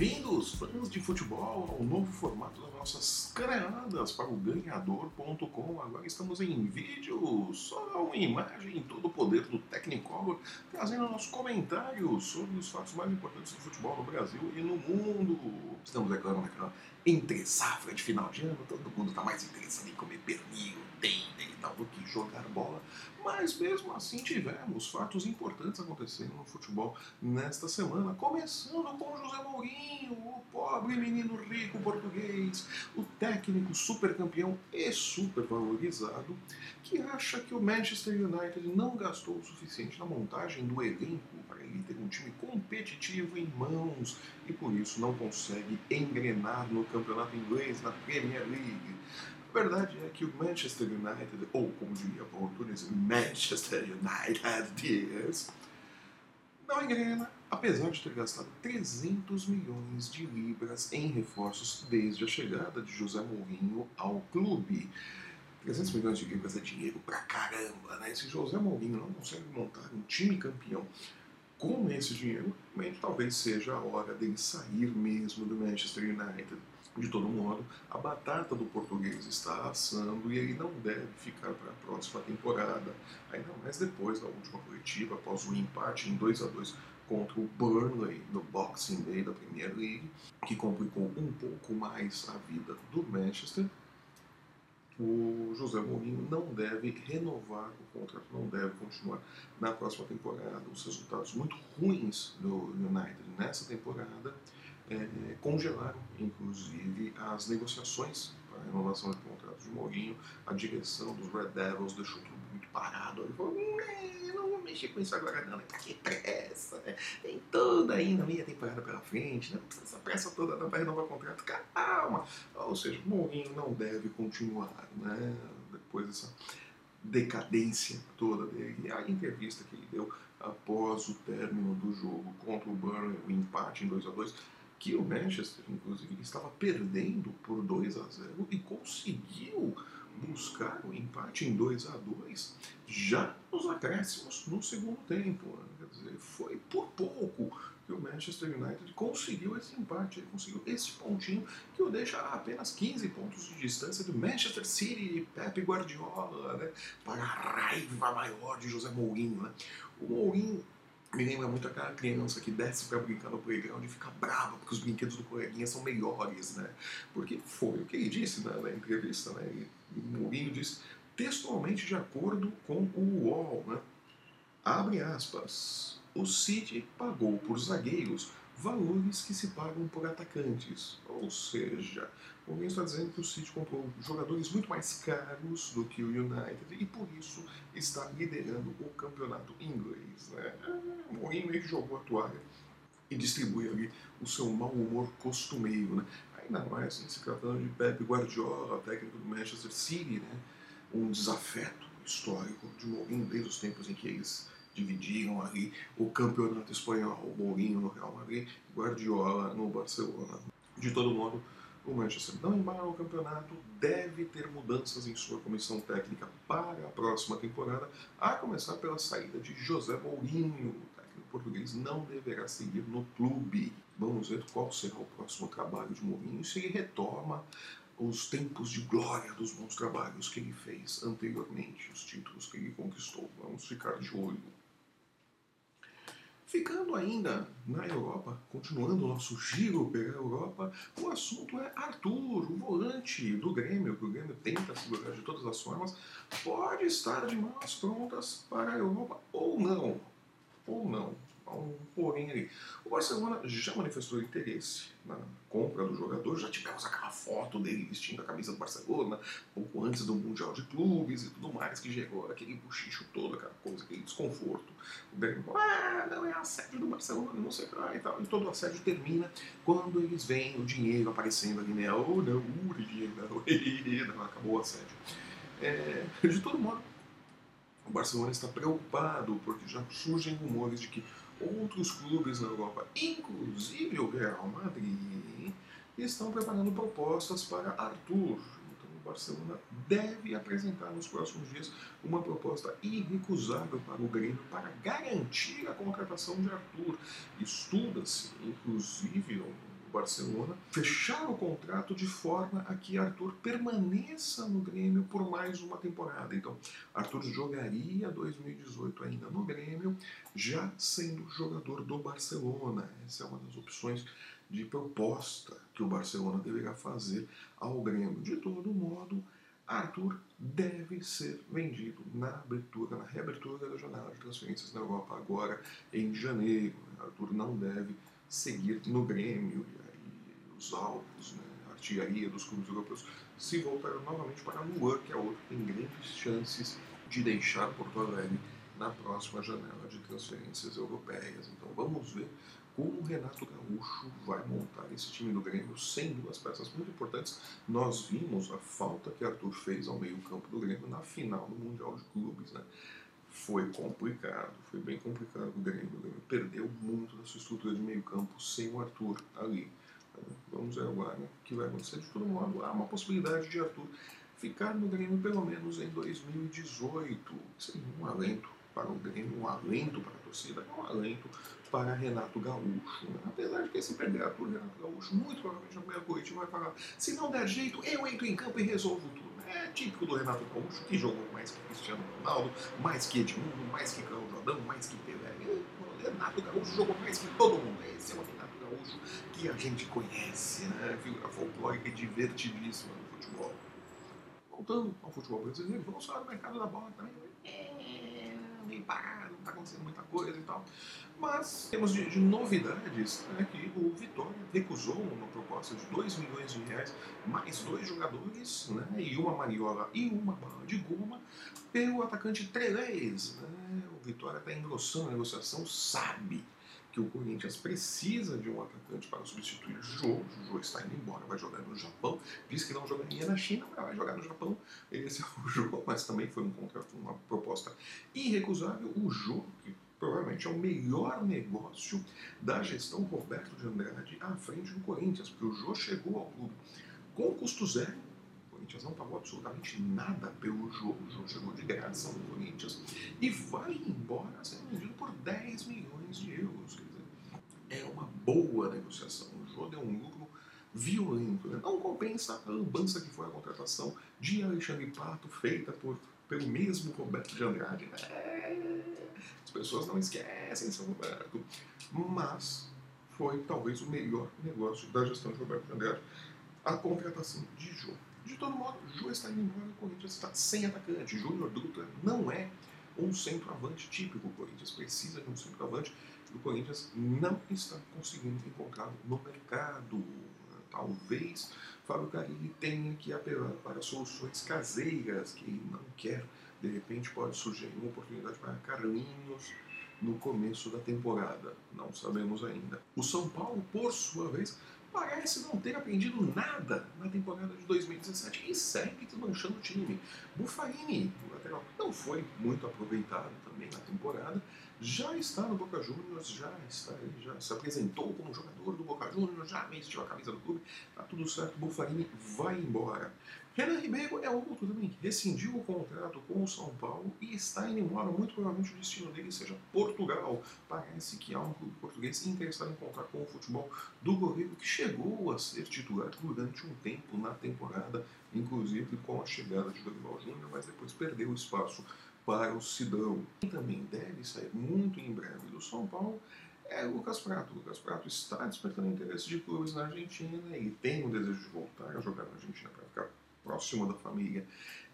bem-vindos, fãs de futebol, ao novo formato das nossas creadas para o ganhador.com. Agora estamos em vídeo, só uma imagem, todo o poder do Technicolor, trazendo nosso comentário sobre os fatos mais importantes do futebol no Brasil e no mundo. Estamos, é claro, naquela entre safra de final de ano, todo mundo está mais interessado em comer pernil, dente e tal do que jogar bola. Mas mesmo assim tivemos fatos importantes acontecendo no futebol nesta semana, começando com José Mourinho, o pobre menino rico português, o técnico super campeão e super valorizado, que acha que o Manchester United não gastou o suficiente na montagem do elenco para ele ter um time competitivo em mãos e por isso não consegue engrenar no campeonato inglês, na Premier League. A verdade é que o Manchester United, ou como diria Paulo Tunes, Manchester United, não engrena, apesar de ter gastado 300 milhões de libras em reforços desde a chegada de José Mourinho ao clube. 300 milhões de libras é dinheiro pra caramba, né? Se José Mourinho não consegue montar um time campeão com esse dinheiro, talvez seja a hora dele sair mesmo do Manchester United. De todo modo, a batata do português está assando e ele não deve ficar para a próxima temporada, ainda mais depois da última coletiva, após o empate em 2 a 2 contra o Burnley no Boxing Day da Premier League, que complicou um pouco mais a vida do Manchester. O José Mourinho não deve renovar o contrato, não deve continuar na próxima temporada. Os resultados muito ruins do United nessa temporada é, congelaram, inclusive, as negociações para a renovação de contrato de Mourinho. A direção dos Red Devils deixou tudo muito parado. Ele falou: não vou mexer com isso agora, não. Que pressa, né? Tem toda ainda meia temporada pela frente, né? não precisa essa pressa toda não para renovar o contrato. Calma! Ou seja, Mourinho não deve continuar, né? Depois dessa decadência toda dele. A entrevista que ele deu após o término do jogo contra o Burnley, o empate em 2 a 2 que o Manchester, inclusive, estava perdendo por 2 a 0 e conseguiu buscar o empate em 2 a 2 já nos acréscimos no segundo tempo. Foi por pouco que o Manchester United conseguiu esse empate, ele conseguiu esse pontinho que o deixa a apenas 15 pontos de distância do Manchester City e Pep Guardiola, né? para a raiva maior de José Mourinho. Né? O Mourinho me lembra muito aquela criança que desce para brincar no playground e fica brava porque os brinquedos do coleguinha são melhores, né? Porque foi o que ele disse na, na entrevista, né? O Mourinho disse textualmente de acordo com o UOL, né? Abre aspas. O City pagou por zagueiros valores que se pagam por atacantes. Ou seja, alguém está dizendo que o City comprou jogadores muito mais caros do que o United e por isso está liderando o campeonato inglês. Né? O Mourinho que jogou a toalha e distribui ali o seu mau humor costumeiro. Né? Ainda mais se tratando de Pep Guardiola, técnico do Manchester City, né? um desafeto histórico de Mourinho desde os tempos em que eles dividiram ali o campeonato espanhol, o Mourinho no Real Madrid, Guardiola no Barcelona. De todo modo, o Manchester não embala o campeonato, deve ter mudanças em sua comissão técnica para a próxima temporada, a começar pela saída de José Mourinho. O técnico português não deverá seguir no clube. Vamos ver qual será o próximo trabalho de Mourinho, se ele retoma os tempos de glória dos bons trabalhos que ele fez anteriormente, os títulos que ele conquistou. Vamos ficar de olho. Ficando ainda na Europa, continuando o nosso giro pela Europa, o assunto é Arthur, o volante do Grêmio, que o Grêmio tenta segurar de todas as formas, pode estar de mãos prontas para a Europa ou não. Ou não um porém ali. O Barcelona já manifestou interesse na compra do jogador, já tivemos aquela foto dele vestindo a camisa do Barcelona, pouco antes do Mundial de Clubes e tudo mais, que gerou aquele buchicho todo, aquela coisa, aquele desconforto. O Bergamo ah, não é assédio do Barcelona, não sei o que e tal. E todo o assédio termina quando eles veem o dinheiro aparecendo ali, né? Oh, não, o dinheiro, não, não acabou o assédio. É, de todo modo, o Barcelona está preocupado porque já surgem rumores de que outros clubes na Europa, inclusive o Real Madrid, estão preparando propostas para Arthur. Então o Barcelona deve apresentar nos próximos dias uma proposta irrecusável para o Grêmio para garantir a contratação de Arthur. Estuda-se, inclusive, Barcelona, fechar o contrato de forma a que Arthur permaneça no Grêmio por mais uma temporada. Então, Arthur jogaria 2018 ainda no Grêmio, já sendo jogador do Barcelona. Essa é uma das opções de proposta que o Barcelona deverá fazer ao Grêmio. De todo modo, Arthur deve ser vendido na abertura, na reabertura da janela de transferências na Europa agora em janeiro. Arthur não deve seguir no Grêmio e os alvos, né, a artilharia dos clubes europeus se voltaram novamente para Luan, que é outro que tem grandes chances de deixar Porto Alegre na próxima janela de transferências europeias. Então vamos ver como o Renato Gaúcho vai montar esse time do Grêmio sem duas peças muito importantes. Nós vimos a falta que Arthur fez ao meio-campo do Grêmio na final do Mundial de Clubes. Né? Foi complicado, foi bem complicado o Grêmio. O Grêmio perdeu muito da sua estrutura de meio-campo sem o Arthur ali. Vamos ver agora né, o que vai acontecer. De todo modo, há uma possibilidade de Arthur ficar no Grêmio pelo menos em 2018. Seria um alento para o Grêmio, um alento para a torcida, um alento para Renato Gaúcho. Né? Apesar de que esse perder por Renato Gaúcho, muito provavelmente na primeira coletiva vai falar: se não der jeito, eu entro em campo e resolvo tudo. É típico do Renato Gaúcho, que jogou mais que Cristiano Ronaldo, mais que Edmundo, mais que Carlos Jordão, mais que Pelé. Renato Gaúcho jogou mais que todo mundo. Esse é o Renato Gaúcho que a gente conhece, né? Figura folclórica e divertidíssima no futebol. Voltando ao futebol brasileiro, vamos falar do mercado da bola também. É, meio parado, não está acontecendo muita coisa e tal. Mas temos de, de novidades né, que o Vitória recusou uma proposta de 2 milhões de reais, mais dois jogadores, né, e uma mariola e uma bala de goma, pelo atacante Trelez. Né? O Vitória está engrossando a negociação, sabe que o Corinthians precisa de um atacante para substituir o Jô. O Jô está indo embora, vai jogar no Japão. Disse que não jogaria na China, mas vai jogar no Japão. Esse é o Jô, mas também foi um contrato, uma proposta irrecusável. O Jô, que provavelmente é o melhor negócio da gestão Roberto de Andrade à frente do Corinthians, porque o Jô chegou ao clube com custo zero. Corinthians não pagou absolutamente nada pelo Jô. O Jô chegou de graça ao Corinthians e vai embora sendo vendido por 10 milhões de euros. Quer dizer, é uma boa negociação. O Jô deu um lucro violento. Né? Não compensa a lambança que foi a contratação de Alexandre Pato, feita por, pelo mesmo Roberto de Andrade. Né? As pessoas não esquecem São Roberto. Mas foi talvez o melhor negócio da gestão de Roberto de Andrade, a contratação de Jô. De todo modo, Jô está indo embora, o Corinthians está sem atacante. Júnior Dutra não é um centroavante típico. O Corinthians precisa de um centroavante e o Corinthians não está conseguindo encontrá-lo no mercado. Talvez Fábio Carilli tenha que apelar para soluções caseiras que ele não quer de repente pode surgir uma oportunidade para Carlinhos no começo da temporada. Não sabemos ainda. O São Paulo, por sua vez, parece não ter aprendido nada na temporada de 2017 e segue desmanchando o time. Buffarini, o lateral, não foi muito aproveitado também na temporada, já está no Boca Juniors, já está, já se apresentou como jogador do Boca Juniors, já vestiu a camisa do clube, tá tudo certo, Buffarini vai embora. Renan Ribeiro é outro também que rescindiu o contrato com o São Paulo e está indo embora. Muito provavelmente o destino dele seja Portugal. Parece que há um clube português interessado em contar com o futebol do goleiro que chegou a ser titular durante um tempo na temporada, inclusive com a chegada de Dorival Júnior, mas depois perdeu espaço para o Sidão. Quem também deve sair muito em breve do São Paulo é o Lucas Prato. O Lucas Prato está despertando interesse de clubes na Argentina e tem o desejo de voltar a jogar na Argentina para ficar próximo da família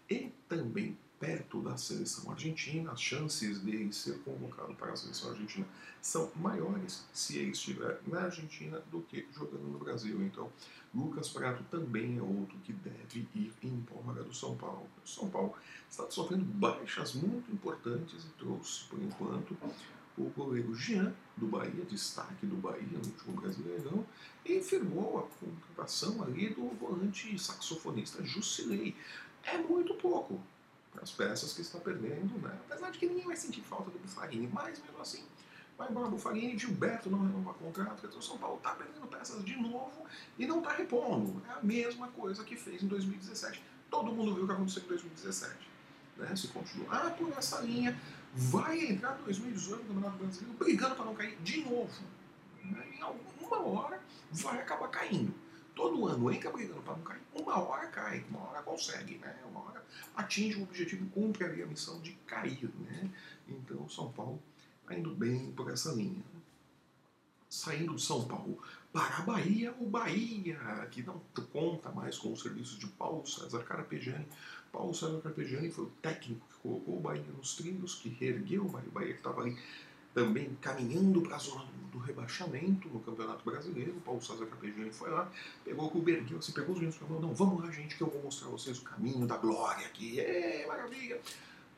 e também perto da seleção argentina, as chances dele ser convocado para a seleção argentina são maiores se ele estiver na Argentina do que jogando no Brasil. Então, Lucas Prato também é outro que deve ir embora do São Paulo. O São Paulo está sofrendo baixas muito importantes e trouxe, por enquanto, o goleiro Jean, do Bahia, destaque do Bahia no último Brasileirão, e firmou a contratação ali do volante saxofonista Jusilei. É muito pouco para as peças que está perdendo, né? apesar de que ninguém vai sentir falta do Buffarini, mas mesmo assim, vai embora Buffarini e Gilberto não renova contrato, então o São Paulo está perdendo peças de novo e não está repondo. É a mesma coisa que fez em 2017. Todo mundo viu o que aconteceu em 2017. Né? Se continuar por essa linha, vai entrar 2018 no Campeonato Brasileiro brigando para não cair de novo. Em algum uma hora vai acabar caindo. Todo ano entra brigando para não cair, uma hora cai, uma hora consegue, né? Uma hora atinge o objetivo, cumpre ali a missão de cair, né? Então o São Paulo está indo bem por essa linha. Saindo de São Paulo para a Bahia, o Bahia, que não conta mais com os serviços de Paulo César Carapejani. Paulo César Carapejani foi o técnico que colocou o Bahia nos trilhos, que reergueu o Bahia, o Bahia que estava ali também caminhando para a zona do rebaixamento no Campeonato Brasileiro. Paulo César Carapejani foi lá, pegou o Clube ergueu, assim, pegou os meninos e falou, não, vamos lá gente que eu vou mostrar a vocês o caminho da glória aqui, é maravilha!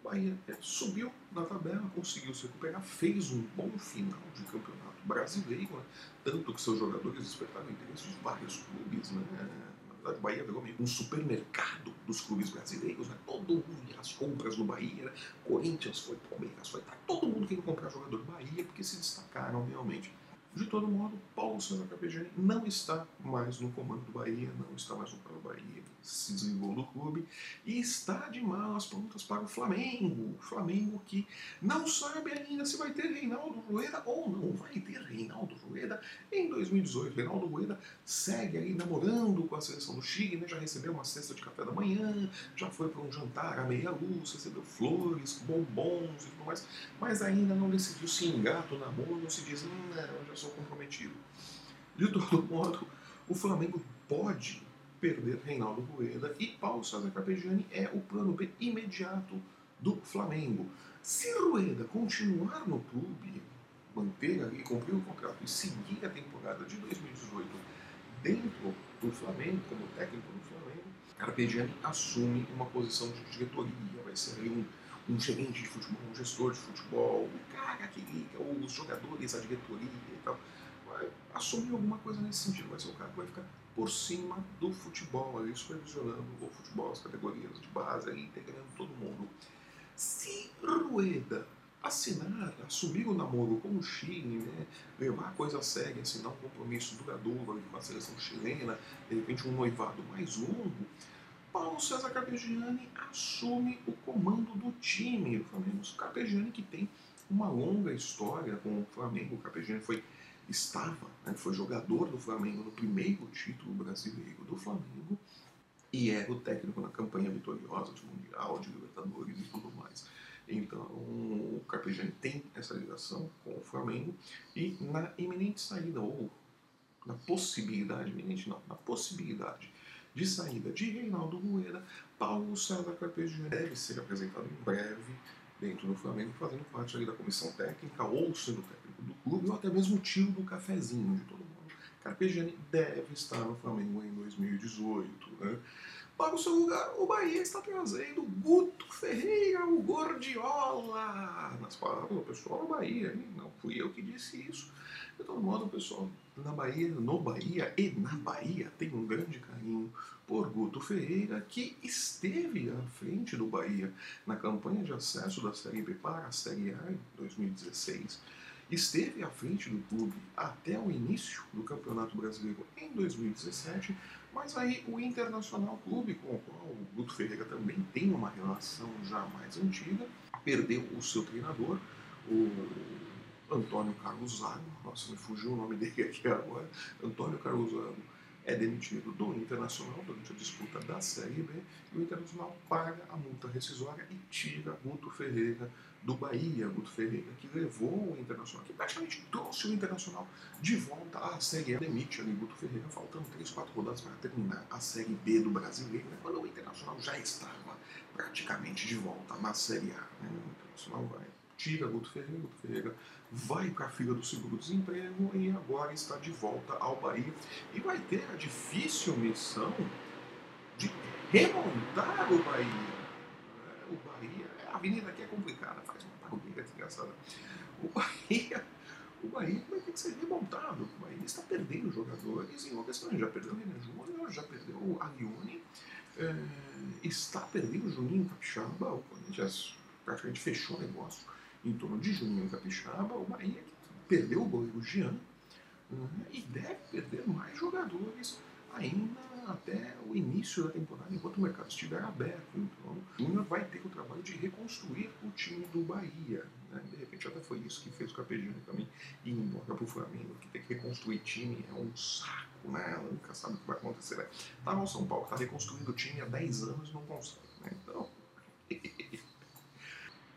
Bahia é, subiu na tabela, conseguiu se recuperar, fez um bom final de campeonato brasileiro, né? tanto que seus jogadores despertaram interesse de vários clubes, né? Na verdade, o Bahia meio um supermercado dos clubes brasileiros, né? Todo mundo ia às compras no Bahia, né? Corinthians foi, Palmeiras foi, tá? todo mundo queria comprar jogador do Bahia porque se destacaram realmente. De todo modo, Paulo César Capejani não está mais no comando do Bahia, não está mais no comando do Bahia, se desligou do clube e está de malas prontas para o Flamengo. O Flamengo que não sabe ainda se vai ter Reinaldo Rueda ou não vai ter Reinaldo Rueda 2018. Reinaldo Rueda segue aí namorando com a seleção do Chile, né? já recebeu uma cesta de café da manhã, já foi para um jantar à meia luz, recebeu flores, bombons e tudo mais, mas ainda não decidiu se engata o namoro, não se diz, hum, eu já sou comprometido. De todo modo, o Flamengo pode perder Reinaldo Rueda e Paulo César Carpegiani é o plano B imediato do Flamengo. Se Rueda continuar no clube, manter ali, cumprir o contrato e seguir a temporada de 2018 dentro do Flamengo, como técnico do Flamengo, Carpegiani assume uma posição de diretoria, vai ser um, um gerente de futebol, um gestor de futebol, o cara que liga os jogadores, a diretoria e tal. Vai assumir alguma coisa nesse sentido, vai ser o cara que vai ficar por cima do futebol, ali supervisionando o futebol, as categorias de base, ali, integrando todo mundo. Se Rueda assinar, assumir o namoro com o Chile, né, levar a coisa a assinar um compromisso duradouro com a seleção chilena, de repente um noivado mais longo, Paulo César Carpegiani assume o comando do time. O Flamengo Carpegiani que tem uma longa história com o Flamengo. O Carpegiani foi estava, né, foi jogador do Flamengo no primeiro título brasileiro do Flamengo e era o técnico na campanha vitoriosa de Mundial, de Libertadores e tudo. Então, o Carpegiani tem essa ligação com o Flamengo e na iminente saída, ou na possibilidade, iminente não, na possibilidade de saída de Reinaldo Rueda, Paulo César Carpegiani deve ser apresentado em breve dentro do Flamengo, fazendo parte ali da comissão técnica ou sendo técnico do clube, ou até mesmo tio do cafezinho de todo mundo. Carpegiani deve estar no Flamengo em 2018. Né? Para o seu lugar, o Bahia está trazendo Guto Ferreira, o Gordiola. Nas palavras do pessoal da Bahia, hein? não fui eu que disse isso. De todo modo, o pessoal na Bahia, no Bahia e na Bahia tem um grande carinho por Guto Ferreira, que esteve à frente do Bahia na campanha de acesso da Série B para a Série A em 2016, esteve à frente do clube até o início do Campeonato Brasileiro em 2017, mas aí o Internacional Clube, com o qual o Guto Ferreira também tem uma relação já mais antiga, perdeu o seu treinador, o Antônio Carlos Zago, nossa, me fugiu o nome dele aqui agora, Antônio Carlos Zago, é demitido do Internacional durante a disputa da Série B e o Internacional paga a multa rescisória e tira Guto Ferreira do Bahia. Guto Ferreira que levou o Internacional, que praticamente trouxe o Internacional de volta à Série A. Demite ali Guto Ferreira, faltando 3, 4 rodadas para terminar a Série B do Brasileiro, né? quando o Internacional já estava praticamente de volta na Série A. Né? O Internacional vai, tira Guto Ferreira, Guto Ferreira vai para a fila do seguro-desemprego e agora está de volta ao Bahia e vai ter a difícil missão de remontar o Bahia. O Bahia, a avenida aqui é complicada, faz uma barulheira desgraçada. O Bahia, o Bahia vai ter que ser remontado. O Bahia está perdendo jogadores em outras questão. Já perdeu o Renan Júnior, já perdeu o Aglione, é, está perdendo o Juninho Capixaba, o Corinthians praticamente fechou o negócio em torno de Juninho Capixaba, o Bahia perdeu o goleiro Jean né, e deve perder mais jogadores ainda até o início da temporada, enquanto o mercado estiver aberto. Então, o Júnior vai ter o trabalho de reconstruir o time do Bahia. Né? De repente, até foi isso que fez o Capedinho também ir embora para o Flamengo, que tem que reconstruir time é um saco, né? Nunca sabe o que vai acontecer. Né? Tá no São Paulo, está reconstruindo o time há 10 anos e não consegue. Né? Então.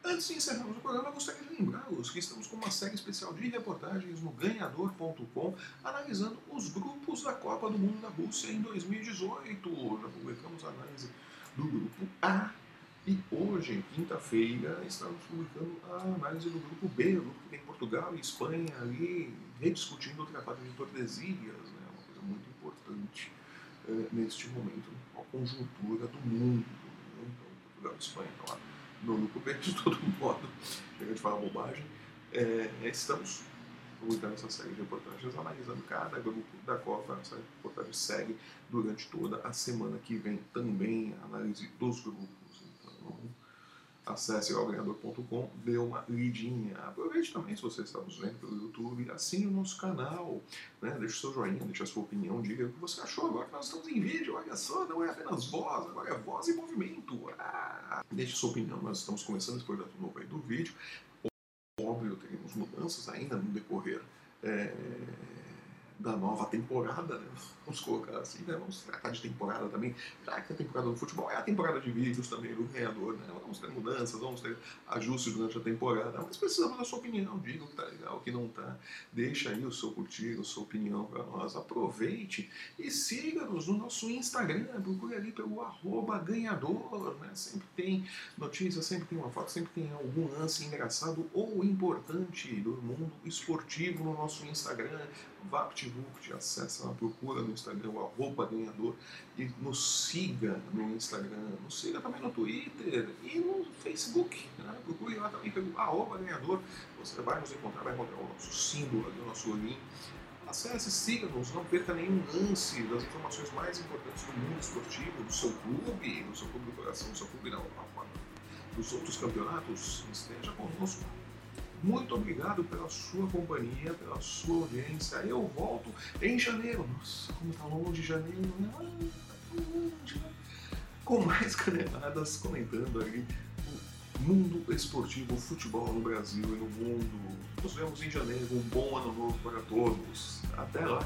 Antes de encerrarmos o programa, eu gostaria de lembrá-los que estamos com uma série especial de reportagens no ganhador.com, analisando os grupos da Copa do Mundo da Rússia em 2018. Já publicamos a análise do grupo A. E hoje, quinta-feira, estamos publicando a análise do grupo B, o grupo que tem Portugal e Espanha ali rediscutindo o Tratado de Tordesilhas, né? uma coisa muito importante eh, neste momento, a conjuntura do mundo. Né? Então, Portugal e Espanha lá no lucro B de todo modo, chega de falar bobagem, é, estamos publicando essa série de reportagens, analisando cada grupo da Copa. Essa reportagem segue durante toda a semana que vem também a análise dos grupos. Então, acesse alganhador.com, dê uma lidinha. Aproveite também, se você está nos vendo pelo YouTube, assine o nosso canal, né? deixe o seu joinha, deixe a sua opinião, diga o que você achou agora que nós estamos em vídeo. Olha só, não é apenas voz, agora é voz e movimento. Ah! Deixe sua opinião, nós estamos começando esse projeto novo aí do vídeo. Óbvio, teremos mudanças ainda no decorrer. É da nova temporada, né? vamos colocar assim, né? vamos tratar de temporada também, já que a temporada do futebol é a temporada de vídeos também do ganhador, né? vamos ter mudanças, vamos ter ajustes durante a temporada, mas precisamos da sua opinião, diga o que tá legal, o que não tá, deixa aí o seu curtir, a sua opinião para nós, aproveite e siga-nos no nosso Instagram, procure ali pelo arroba ganhador, né? sempre tem notícias, sempre tem uma foto, sempre tem algum lance engraçado ou importante do mundo esportivo no nosso Instagram, VaptVupt, acessa lá, procura no Instagram o arroba ganhador e nos siga no Instagram, nos siga também no Twitter e no Facebook, né? procure lá também pelo arroba ganhador, você vai nos encontrar, vai encontrar o nosso símbolo ali, o nosso login. Acesse, siga-nos, não perca nenhum lance das informações mais importantes do mundo esportivo, do seu clube, do seu clube do coração, do seu clube não, dos outros campeonatos, esteja conosco. Muito obrigado pela sua companhia, pela sua audiência. Eu volto em janeiro. Nossa, como tá longe janeiro, né? Tá né? Com mais caneladas comentando ali o mundo esportivo, o futebol no Brasil e no mundo. Nos vemos em janeiro. Um bom ano novo para todos. Até lá!